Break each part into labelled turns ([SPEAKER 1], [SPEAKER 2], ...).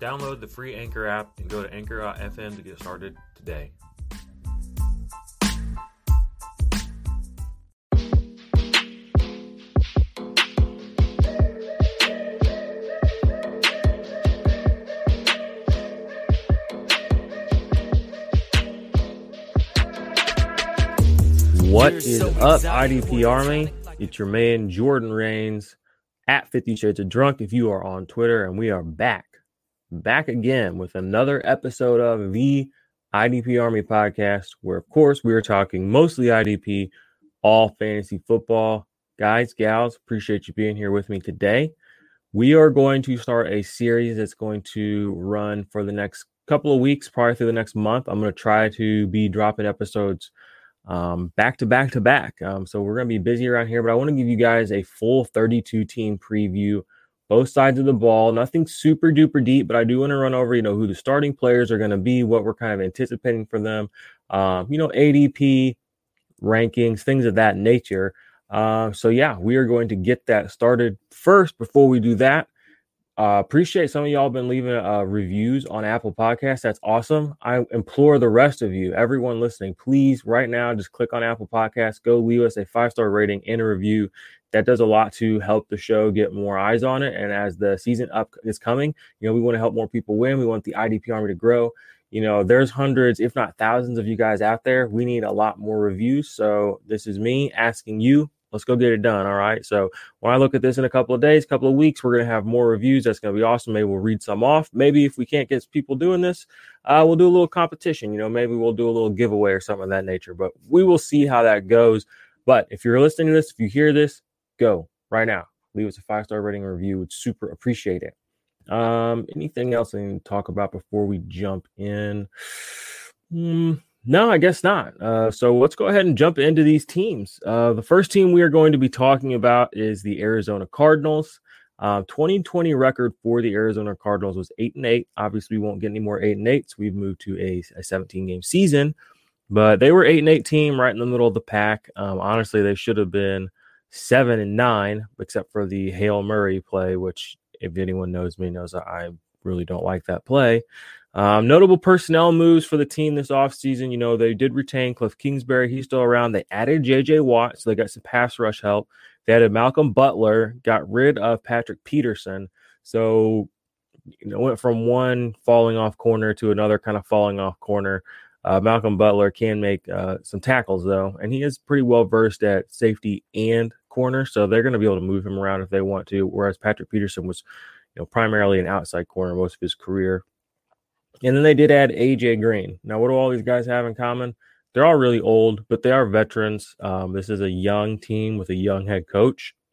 [SPEAKER 1] Download the free Anchor app and go to anchor.fm to get started today. What is up, IDP Army? It's your man Jordan Rains at 50 Shades of Drunk if you are on Twitter, and we are back, back again with another episode of the IDP Army podcast, where of course we are talking mostly IDP, all fantasy football. Guys, gals, appreciate you being here with me today. We are going to start a series that's going to run for the next couple of weeks, probably through the next month. I'm going to try to be dropping episodes um, back to back to back. Um, so we're going to be busy around here, but I want to give you guys a full 32 team preview, both sides of the ball. Nothing super duper deep, but I do want to run over, you know, who the starting players are going to be, what we're kind of anticipating for them, um, you know, ADP rankings, things of that nature. Uh, so yeah, we are going to get that started first. Before we do that, uh, appreciate some of y'all been leaving uh, reviews on Apple Podcasts. That's awesome. I implore the rest of you, everyone listening, please right now just click on Apple Podcasts, go leave us a five star rating and a review. That does a lot to help the show get more eyes on it. And as the season up is coming, you know we want to help more people win. We want the IDP Army to grow. You know, there's hundreds, if not thousands, of you guys out there. We need a lot more reviews. So this is me asking you Let's go get it done. All right. So when I look at this in a couple of days, couple of weeks, we're to have more reviews. That's to be awesome. Maybe we'll read some off. Maybe if we can't get people doing this, uh, we'll do a little competition. You know, maybe we'll do a little giveaway or something of that nature. But we will see how that goes. But if you're listening to this, if you hear this, go right now. Leave us a five star rating review. Would super appreciate it. Um, anything else I need to talk about before we jump in? Hmm. No, I guess not. Uh, so let's go ahead and jump into these teams. Uh, the first team we are going to be talking about is the Arizona Cardinals. Uh, 2020 record for the Arizona Cardinals was eight and eight. Obviously, we won't get any more eight and eights. We've moved to a, a 17 game season, but they were eight and eight team right in the middle of the pack. Um, honestly, they should have been seven and nine, except for the Hail Murray play, which if anyone knows me knows that I really don't like that play. Um, notable personnel moves for the team this offseason. You know, they did retain Cliff Kingsbury. He's still around. They added JJ Watt, so they got some pass rush help. They added Malcolm Butler, got rid of Patrick Peterson. So, you know, went from one falling off corner to another kind of falling off corner. Uh, Malcolm Butler can make uh, some tackles though, and he is pretty well versed at safety and corner, so they're going to be able to move him around if they want to. Whereas Patrick Peterson was, you know, primarily an outside corner most of his career. And then they did add AJ Green. Now, what do all these guys have in common? They're all really old, but they are veterans. Um, this is a young team with a young head coach.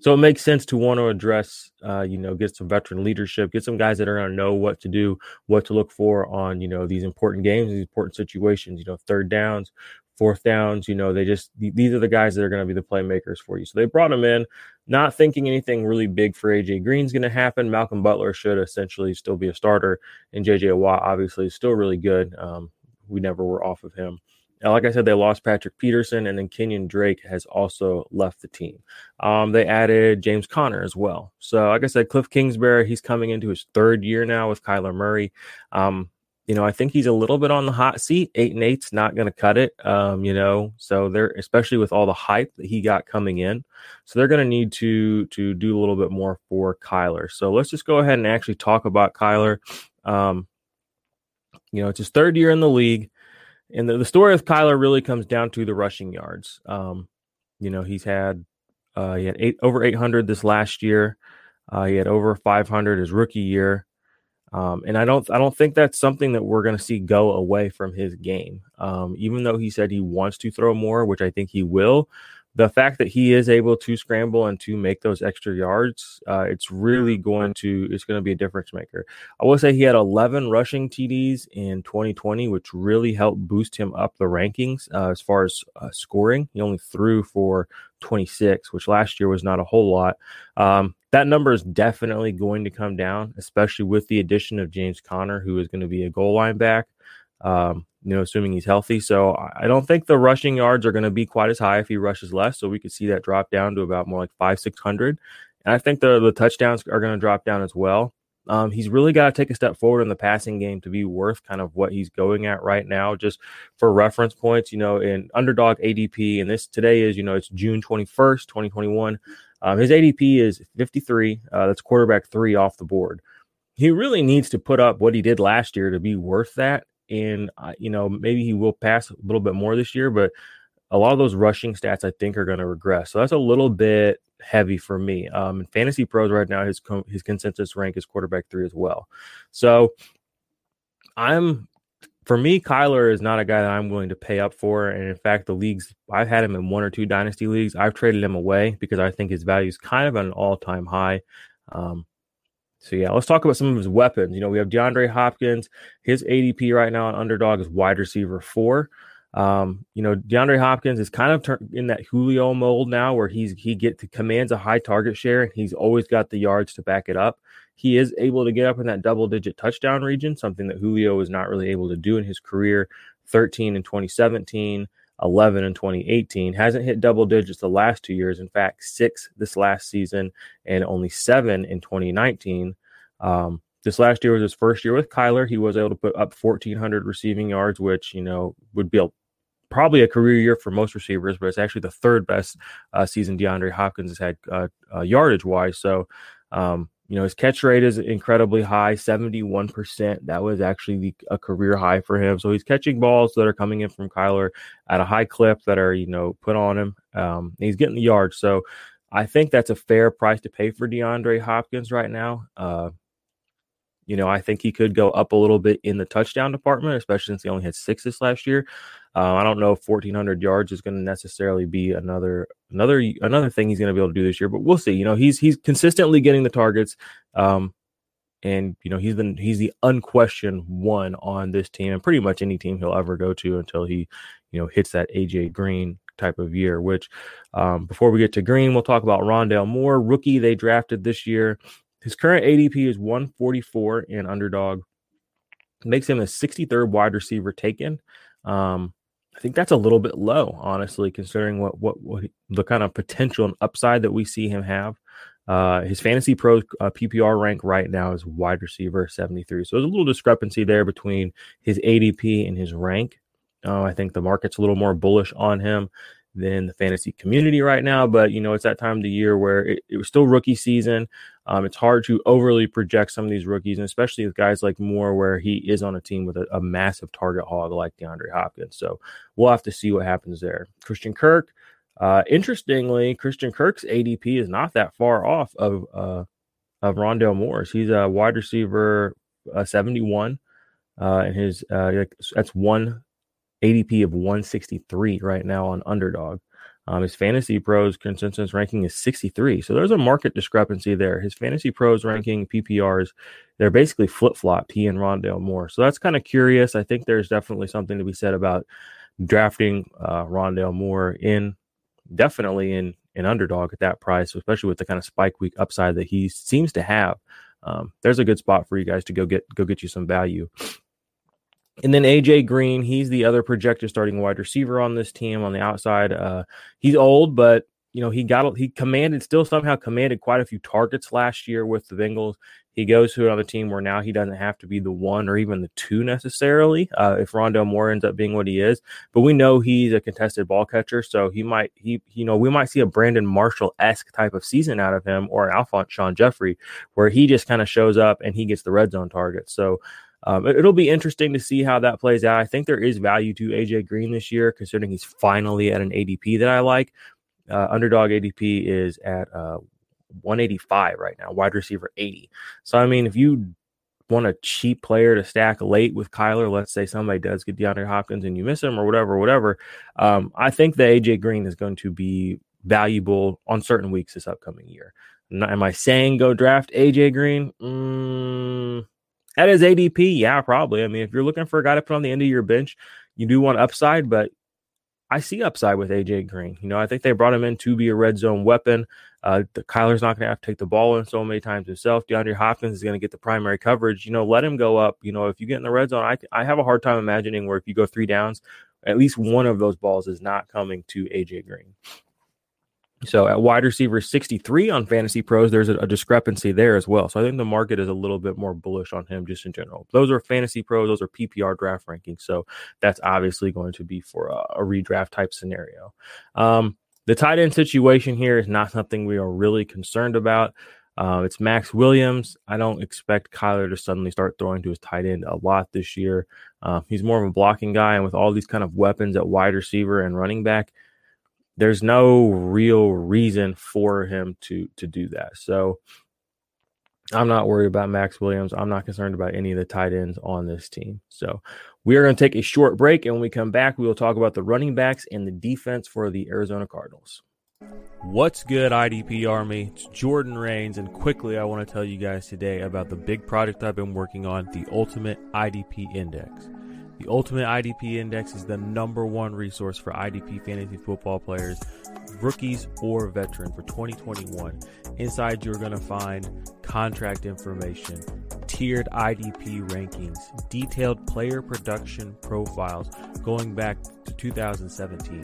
[SPEAKER 1] So it makes sense to want to address, uh, you know, get some veteran leadership, get some guys that are going to know what to do, what to look for on, you know, these important games, these important situations, you know, third downs, fourth downs, you know, they just, these are the guys that are going to be the playmakers for you. So they brought them in, not thinking anything really big for AJ Green's going to happen. Malcolm Butler should essentially still be a starter, and JJ Watt obviously is still really good. Um, we never were off of him. Like I said, they lost Patrick Peterson, and then Kenyon Drake has also left the team. Um, they added James Conner as well. So, like I said, Cliff Kingsbury, he's coming into his third year now with Kyler Murray. Um, you know, I think he's a little bit on the hot seat. Eight and eight's not going to cut it. Um, you know, so they're especially with all the hype that he got coming in, so they're going to need to to do a little bit more for Kyler. So let's just go ahead and actually talk about Kyler. Um, you know, it's his third year in the league. And the, the story of Kyler really comes down to the rushing yards. Um, you know, he's had uh, he had eight over 800 this last year. Uh, he had over 500 his rookie year. Um, and I don't I don't think that's something that we're going to see go away from his game. Um, even though he said he wants to throw more, which I think he will, the fact that he is able to scramble and to make those extra yards, uh, it's really going to it's going to be a difference maker. I will say he had 11 rushing TDs in 2020, which really helped boost him up the rankings uh, as far as uh, scoring. He only threw for 26, which last year was not a whole lot. Um, that number is definitely going to come down, especially with the addition of James Conner, who is going to be a goal line back. Um, you know, assuming he's healthy. So I don't think the rushing yards are going to be quite as high if he rushes less. So we could see that drop down to about more like five, 600. And I think the, the touchdowns are going to drop down as well. Um, he's really got to take a step forward in the passing game to be worth kind of what he's going at right now. Just for reference points, you know, in underdog ADP, and this today is, you know, it's June 21st, 2021. Um, his ADP is 53. Uh, that's quarterback three off the board. He really needs to put up what he did last year to be worth that and uh, you know maybe he will pass a little bit more this year, but a lot of those rushing stats I think are going to regress. So that's a little bit heavy for me. Um, in fantasy pros right now, his his consensus rank is quarterback three as well. So I'm for me, Kyler is not a guy that I'm willing to pay up for. And in fact, the leagues I've had him in one or two dynasty leagues, I've traded him away because I think his value is kind of at an all time high. Um, so yeah, let's talk about some of his weapons. You know, we have DeAndre Hopkins. His ADP right now on underdog is wide receiver four. Um, you know, DeAndre Hopkins is kind of tur- in that Julio mold now, where he's he get to, commands a high target share, and he's always got the yards to back it up. He is able to get up in that double digit touchdown region, something that Julio was not really able to do in his career. 13 in 2017, 11 in 2018. Hasn't hit double digits the last two years. In fact, six this last season and only seven in 2019. Um, this last year was his first year with Kyler. He was able to put up 1,400 receiving yards, which, you know, would be a, probably a career year for most receivers, but it's actually the third best uh, season DeAndre Hopkins has had uh, uh, yardage wise. So, um, you know, his catch rate is incredibly high, 71%. That was actually the, a career high for him. So he's catching balls that are coming in from Kyler at a high clip that are, you know, put on him. Um, he's getting the yards. So I think that's a fair price to pay for DeAndre Hopkins right now. Uh, you know, I think he could go up a little bit in the touchdown department, especially since he only had six this last year. Uh, I don't know if 1,400 yards is going to necessarily be another another another thing he's going to be able to do this year, but we'll see. You know, he's he's consistently getting the targets, um, and you know he's been he's the unquestioned one on this team and pretty much any team he'll ever go to until he, you know, hits that AJ Green type of year. Which, um, before we get to Green, we'll talk about Rondale Moore, rookie they drafted this year. His current ADP is 144 in underdog. Makes him the 63rd wide receiver taken. Um, I think that's a little bit low, honestly, considering what what, what the kind of potential and upside that we see him have. Uh, his fantasy pro uh, PPR rank right now is wide receiver 73. So there's a little discrepancy there between his ADP and his rank. Uh, I think the market's a little more bullish on him than the fantasy community right now. But you know, it's that time of the year where it, it was still rookie season. Um, it's hard to overly project some of these rookies, and especially with guys like Moore, where he is on a team with a, a massive target hog like DeAndre Hopkins. So we'll have to see what happens there. Christian Kirk, uh, interestingly, Christian Kirk's ADP is not that far off of uh, of Rondale Moore's. He's a wide receiver, uh, 71, uh, and his uh, that's one ADP of 163 right now on Underdog. Um, his fantasy pros consensus ranking is 63. So there's a market discrepancy there. His fantasy pros ranking PPRs, they're basically flip flopped, he and Rondale Moore. So that's kind of curious. I think there's definitely something to be said about drafting uh, Rondale Moore in definitely in an underdog at that price, especially with the kind of spike week upside that he seems to have. Um, there's a good spot for you guys to go get go get you some value. And then AJ Green, he's the other projected starting wide receiver on this team on the outside. Uh, he's old, but you know he got he commanded still somehow commanded quite a few targets last year with the Bengals. He goes to another team where now he doesn't have to be the one or even the two necessarily. Uh, if Rondale Moore ends up being what he is, but we know he's a contested ball catcher, so he might he you know we might see a Brandon Marshall esque type of season out of him or an Alshon Jeffery, where he just kind of shows up and he gets the red zone target. So um, it, will be interesting to see how that plays out. I think there is value to AJ Green this year, considering he's finally at an ADP that I like. Uh, underdog ADP is at uh, 185 right now, wide receiver 80. So, I mean, if you want a cheap player to stack late with Kyler, let's say somebody does get DeAndre Hopkins and you miss him or whatever, whatever, um, I think that AJ Green is going to be valuable on certain weeks this upcoming year. am I saying go draft AJ Green? Mm, at his ADP, yeah, probably. I mean, if you're looking for a guy to put on the end of your bench, you do want upside, but I see upside with AJ Green. You know, I think they brought him in to be a red zone weapon. Uh, the Kyler's not going to have to take the ball in so many times himself. DeAndre Hopkins is going to get the primary coverage. You know, let him go up. You know, if you get in the red zone, I, I have a hard time imagining where if you go three downs, at least one of those balls is not coming to AJ Green. So at wide receiver 63 on Fantasy Pros, there's a, a, discrepancy there as well. So I think the market is a little bit more bullish on him just in general. Those are Fantasy Pros, those are PPR draft rankings. So that's obviously going to be for a, a redraft type scenario. Um, the tight end situation here is not something we are really concerned about. Uh, it's Maxx Williams. I don't expect Kyler to suddenly start throwing to his tight end a lot this year. Uh, he's more of a blocking guy, and with all these kind of weapons at wide receiver and running back, there's no real reason for him to to do that. So I'm not worried about Maxx Williams. I'm not concerned about any of the tight ends on this team. So we are going to take a short break, and when we come back, we will talk about the running backs and the defense for the Arizona Cardinals. What's good, IDP Army? It's Jordan Rains, and quickly, I want to tell you guys today about the big project I've been working on the Ultimate IDP Index. The Ultimate IDP Index is the number one resource for IDP fantasy football players, rookies or veterans for 2021. Inside, you're going to find contract information, tiered IDP rankings, detailed player production profiles going back to 2017,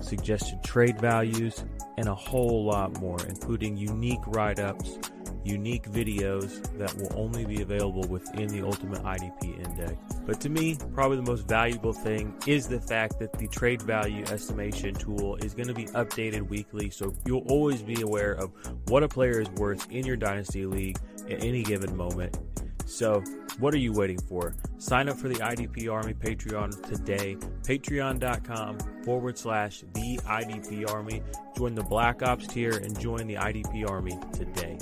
[SPEAKER 1] suggested trade values, and a whole lot more, including unique write ups unique videos that will only be available within the Ultimate IDP Index. But to me, probably the most valuable thing is the fact that the trade value estimation tool is going to be updated weekly, so you'll always be aware of what a player is worth in your Dynasty League at any given moment. So, what are you waiting for? Sign up for the IDP Army Patreon today. Patreon.com forward slash the IDP Army. Join the Black Ops tier and join the IDP Army today.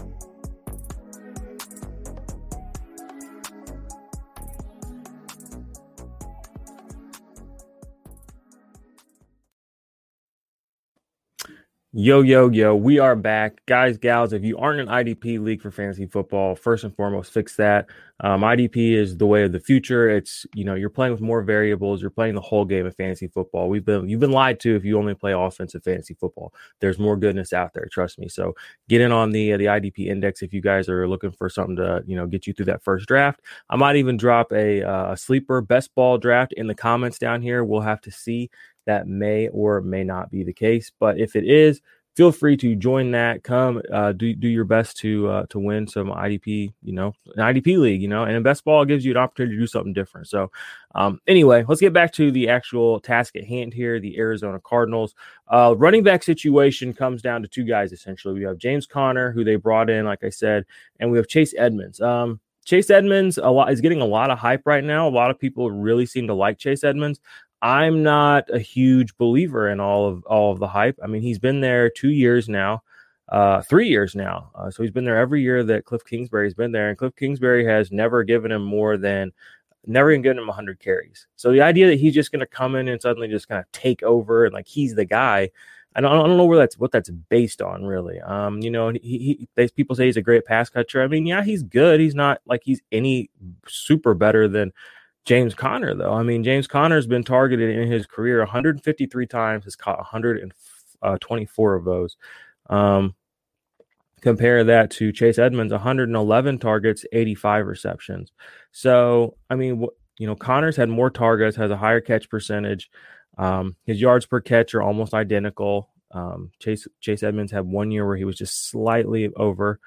[SPEAKER 1] Yo, yo, yo, we are back. Guys, gals, if you aren't an IDP league for fantasy football, first and foremost, fix that. Um, IDP is the way of the future. It's, you know, you're playing with more variables. You're playing the whole game of fantasy football. We've been, you've been lied to if you only play offensive fantasy football. There's more goodness out there. Trust me. So get in on the, uh, the IDP index if you guys are looking for something to, you know, get you through that first draft. I might even drop a, uh, a sleeper best ball draft in the comments down here. We'll have to see that may or may not be the case. But if it is, feel free to join that. Come uh, do do your best to uh, to win some IDP, you know, an IDP league, you know, and in best ball gives you an opportunity to do something different. So, um, anyway, let's get back to the actual task at hand here. The Arizona Cardinals uh, running back situation comes down to two guys essentially. We have James Conner, who they brought in, like I said, and we have Chase Edmonds. Um, Chase Edmonds a lot is getting a lot of hype right now. A lot of people really seem to like Chase Edmonds. I'm not a huge believer in all of all of the hype. I mean, he's been there two years now, uh, three years now. Uh, so he's been there every year that Cliff Kingsbury's been there, and Cliff Kingsbury has never given him more than never even given him 100 carries. So the idea that he's just going to come in and suddenly just kind of take over and like he's the guy, I don't, I don't know where that's what that's based on really. Um, you know, he, he people say he's a great pass catcher. I mean, yeah, he's good. He's not like he's any super better than James Conner, though. I mean, James Conner's been targeted in his career 153 times, has caught 124 of those. Um, compare that to Chase Edmonds, 111 targets, 85 receptions. So, I mean, you know, Conner's had more targets, has a higher catch percentage. Um, his yards per catch are almost identical. Um, Chase Chase Edmonds had one year where he was just slightly over.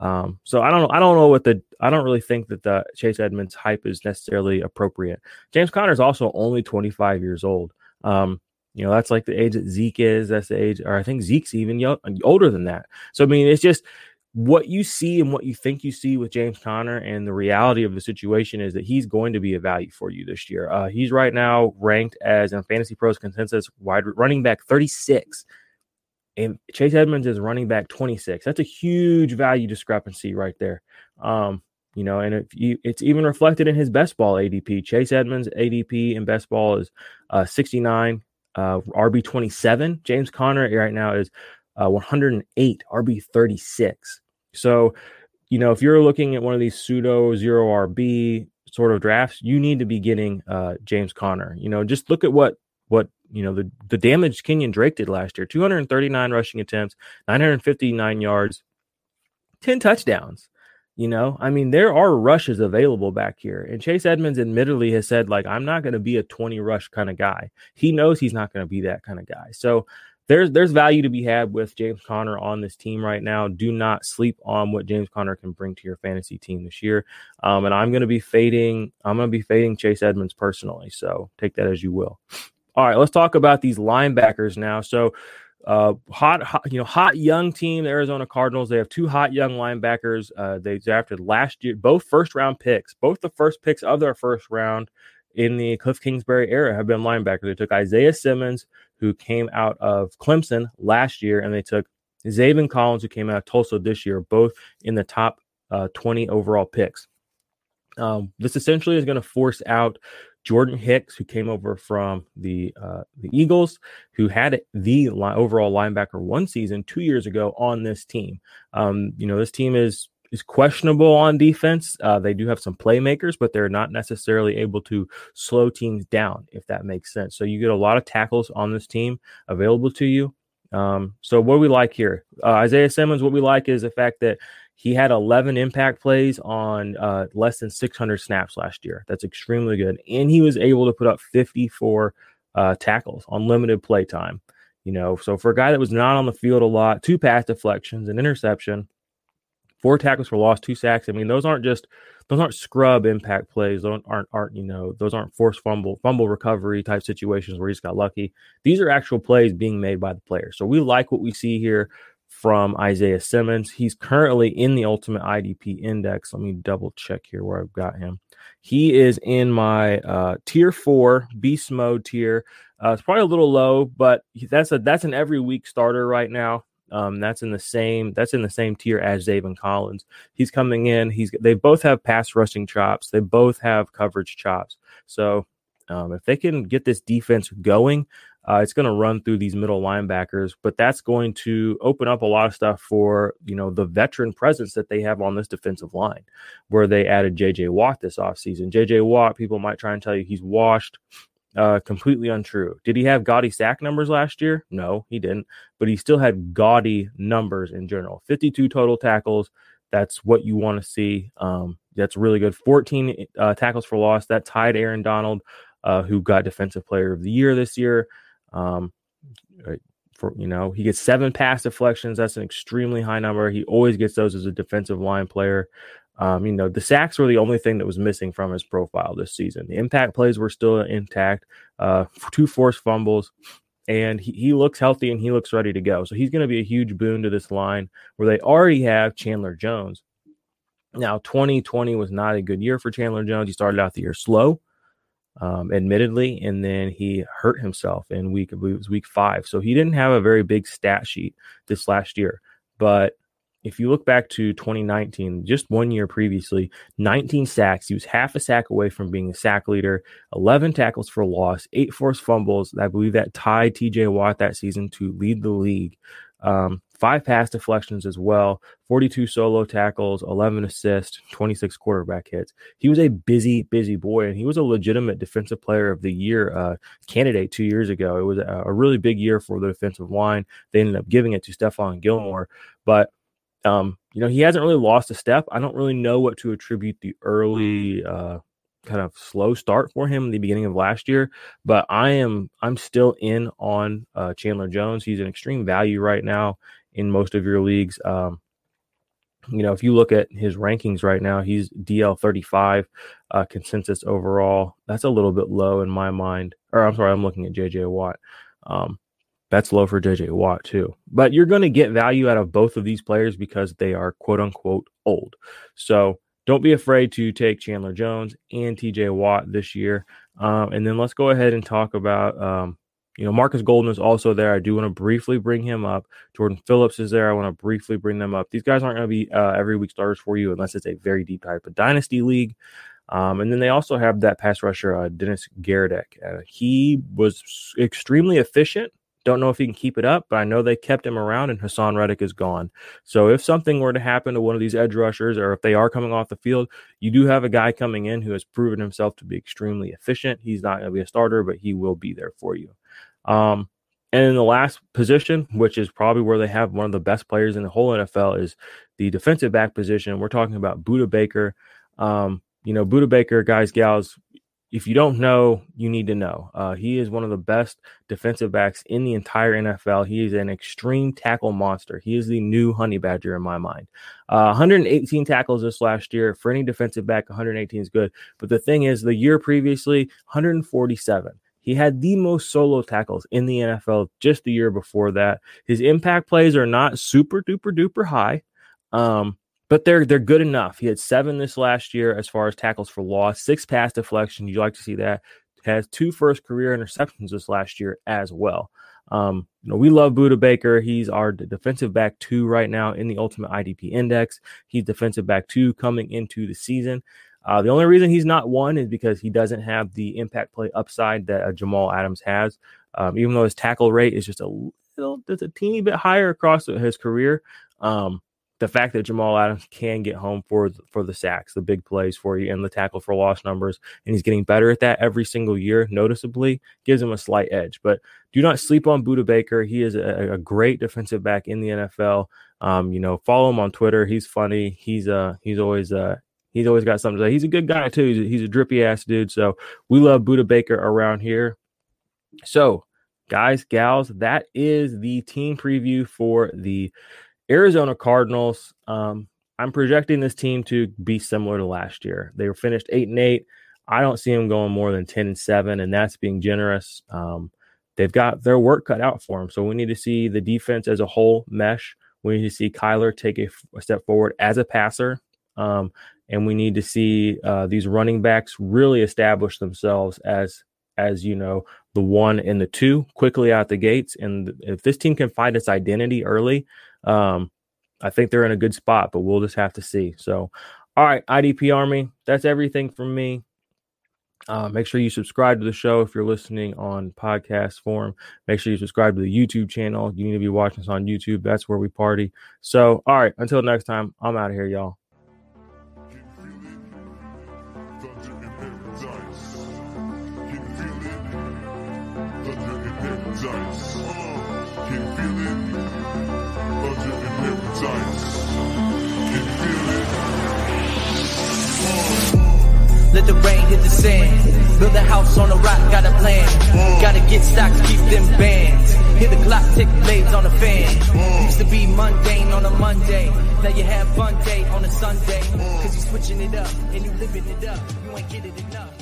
[SPEAKER 1] Um, so I don't know. I don't know what the. I don't really think that the Chase Edmonds hype is necessarily appropriate. James Conner is also only 25 years old. Um, you know, that's like the age that Zeke is. That's the age, or I think Zeke's even young, older than that. So I mean, it's just what you see and what you think you see with James Conner, and the reality of the situation is that he's going to be a value for you this year. Uh, he's right now ranked as in Fantasy Pros consensus wide running back 36 and Chase Edmonds is running back 26. That's a huge value discrepancy right there. Um, you know, and you, it's even reflected in his best ball ADP. Chase Edmonds ADP in best ball is uh, 69, uh, RB 27. James Conner right now is uh, 108, RB 36. So, you know, if you're looking at one of these pseudo zero RB sort of drafts, you need to be getting uh, James Conner. You know, just look at what what you know the the damage Kenyon Drake did last year: 239 rushing attempts, 959 yards, 10 touchdowns. You know, I mean, there are rushes available back here. And Chase Edmonds admittedly has said, like, I'm not going to be a 20 rush kind of guy. He knows he's not going to be that kind of guy. So there's there's value to be had with James Conner on this team right now. Do not sleep on what James Conner can bring to your fantasy team this year. Um, and I'm going to be fading. I'm going to be fading Chase Edmonds personally. So take that as you will. All right, let's talk about these linebackers now. So, uh, hot, hot, you know, hot young team, the Arizona Cardinals. They have two hot young linebackers. Uh, they drafted last year, both first round picks, both the first picks of their first round in the Cliff Kingsbury era have been linebackers. They took Isaiah Simmons, who came out of Clemson last year, and they took Zaven Collins, who came out of Tulsa this year, both in the top uh, 20 overall picks. Um, this essentially is going to force out Jordan Hicks, who came over from the uh, the Eagles, who had the li- overall linebacker one season two years ago on this team. Um, you know, this team is is questionable on defense. Uh, they do have some playmakers, but they're not necessarily able to slow teams down, if that makes sense. So you get a lot of tackles on this team available to you. Um, so what we like here? Uh, Isaiah Simmons, what we like is the fact that he had 11 impact plays on uh, less than 600 snaps last year. That's extremely good. And he was able to put up 54 uh, tackles on limited play time. You know, so for a guy that was not on the field a lot, two pass deflections, an interception, four tackles for loss, two sacks. I mean, those aren't just those aren't scrub impact plays. Those aren't aren't you know those aren't forced fumble fumble recovery type situations where he just got lucky. These are actual plays being made by the player. So we like what we see here from Isaiah Simmons. He's currently in the Ultimate IDP Index. Let me double check here where I've got him. He is in my uh, tier four beast mode tier. Uh, it's probably a little low, but that's a that's an every week starter right now. Um, that's in the same that's in the same tier as Zaven Collins. He's coming in. He's they both have pass rushing chops. They both have coverage chops. So um, if they can get this defense going, uh, it's going to run through these middle linebackers, but that's going to open up a lot of stuff for you know the veteran presence that they have on this defensive line, where they added J.J. Watt this offseason. J.J. Watt, people might try and tell you he's washed. Uh, completely untrue. Did he have gaudy sack numbers last year? No, he didn't. But he still had gaudy numbers in general. 52 total tackles. That's what you want to see. Um, that's really good. 14 uh, tackles for loss. That tied Aaron Donald, uh, who got Defensive Player of the Year this year. Um, for you know, he gets seven pass deflections. That's an extremely high number. He always gets those as a defensive line player. Um, you know, the sacks were the only thing that was missing from his profile this season. The impact plays were still intact. Uh, two forced fumbles, and he, he looks healthy and he looks ready to go. So he's going to be a huge boon to this line where they already have Chandler Jones. Now, 2020 was not a good year for Chandler Jones. He started out the year slow, um, admittedly, and then he hurt himself in week it was week five. So he didn't have a very big stat sheet this last year. But if you look back to 2019, just one year previously, 19 sacks. He was half a sack away from being a sack leader, 11 tackles for loss, eight forced fumbles. I believe that tied TJ Watt that season to lead the league. Um, five pass deflections as well, 42 solo tackles, 11 assists, 26 quarterback hits. He was a busy, busy boy, and he was a legitimate defensive player of the year uh, candidate two years ago. It was a, really big year for the defensive line. They ended up giving it to Stephon Gilmore, but um, you know, he hasn't really lost a step. I don't really know what to attribute the early uh, kind of slow start for him in the beginning of last year, but I am I'm still in on uh, Chandler Jones. He's an extreme value right now in most of your leagues. Um, you know, if you look at his rankings right now, he's DL 35 uh, consensus overall. That's a little bit low in my mind. Or I'm sorry, I'm looking at JJ Watt. Um, that's low for JJ Watt too. But you're going to get value out of both of these players because they are quote unquote old. So don't be afraid to take Chandler Jones and TJ Watt this year. Um, and then let's go ahead and talk about, um, you know, Marcus Golden is also there. I do want to briefly bring him up. Jordan Phillips is there. I want to briefly bring them up. These guys aren't going to be uh, every week starters for you unless it's a very deep type of dynasty league. Um, and then they also have that pass rusher, uh, Dennis Gardeck. Uh, he was extremely efficient don't know if he can keep it up, but I know they kept him around and Haason Reddick is gone. So if something were to happen to one of these edge rushers or if they are coming off the field, you do have a guy coming in who has proven himself to be extremely efficient. He's not going to be a starter, but he will be there for you. Um, and in the last position, which is probably where they have one of the best players in the whole NFL, is the defensive back position. We're talking about Budda Baker. Um, you know, Budda Baker, guys, gals, if you don't know, you need to know. Uh, he is one of the best defensive backs in the entire NFL. He is an extreme tackle monster. He is the new Honey Badger in my mind. Uh, 118 tackles this last year. For any defensive back, 118 is good. But the thing is, the year previously, 147. He had the most solo tackles in the NFL just the year before that. His impact plays are not super duper duper high. Um, but they're they're good enough. He had seven this last year as far as tackles for loss, six pass deflections. You like to see that. Has two first career interceptions this last year as well. Um, you know, we love Budda Baker. He's our defensive back two right now in the Ultimate IDP Index. He's defensive back two coming into the season. Uh, the only reason he's not one is because he doesn't have the impact play upside that uh, Jamal Adams has. Um, even though his tackle rate is just a little, just a teeny bit higher across his career. Um, the fact that Jamal Adams can get home for for the sacks, the big plays for you, and the tackle for loss numbers, and he's getting better at that every single year, noticeably, gives him a slight edge. But do not sleep on Budda Baker. He is a, a great defensive back in the NFL. Um, you know, follow him on Twitter. He's funny. He's uh he's always uh he's always got something to say. He's a good guy too. He's a, he's a drippy ass dude. So we love Budda Baker around here. So guys, gals, that is the team preview for the Arizona Cardinals, um, I'm projecting this team to be similar to last year. They were finished eight and eight. I don't see them going more than 10 and seven, and that's being generous. Um, they've got their work cut out for them. So we need to see the defense as a whole mesh. We need to see Kyler take a step forward as a passer. Um, and we need to see uh, these running backs really establish themselves as as you know the one and the two quickly out the gates and if this team can find its identity early um, I think they're in a good spot, but we'll just have to see. So, all right, IDP Army, that's everything from me. Uh, make sure you subscribe to the show if you're listening on podcast form. Make sure you subscribe to the YouTube channel. You need to be watching us on YouTube. That's where we party. So, all right, until next time, I'm out of here, y'all.
[SPEAKER 2] The rain hit the sand. Build a house on a rock, got a plan. Gotta get stocks, keep them bands. Hear the clock tick, blades on the fan. Used to be mundane on a Monday. Now you have fun day on a Sunday. Cause you switching it up and you living it up. You ain't getting enough.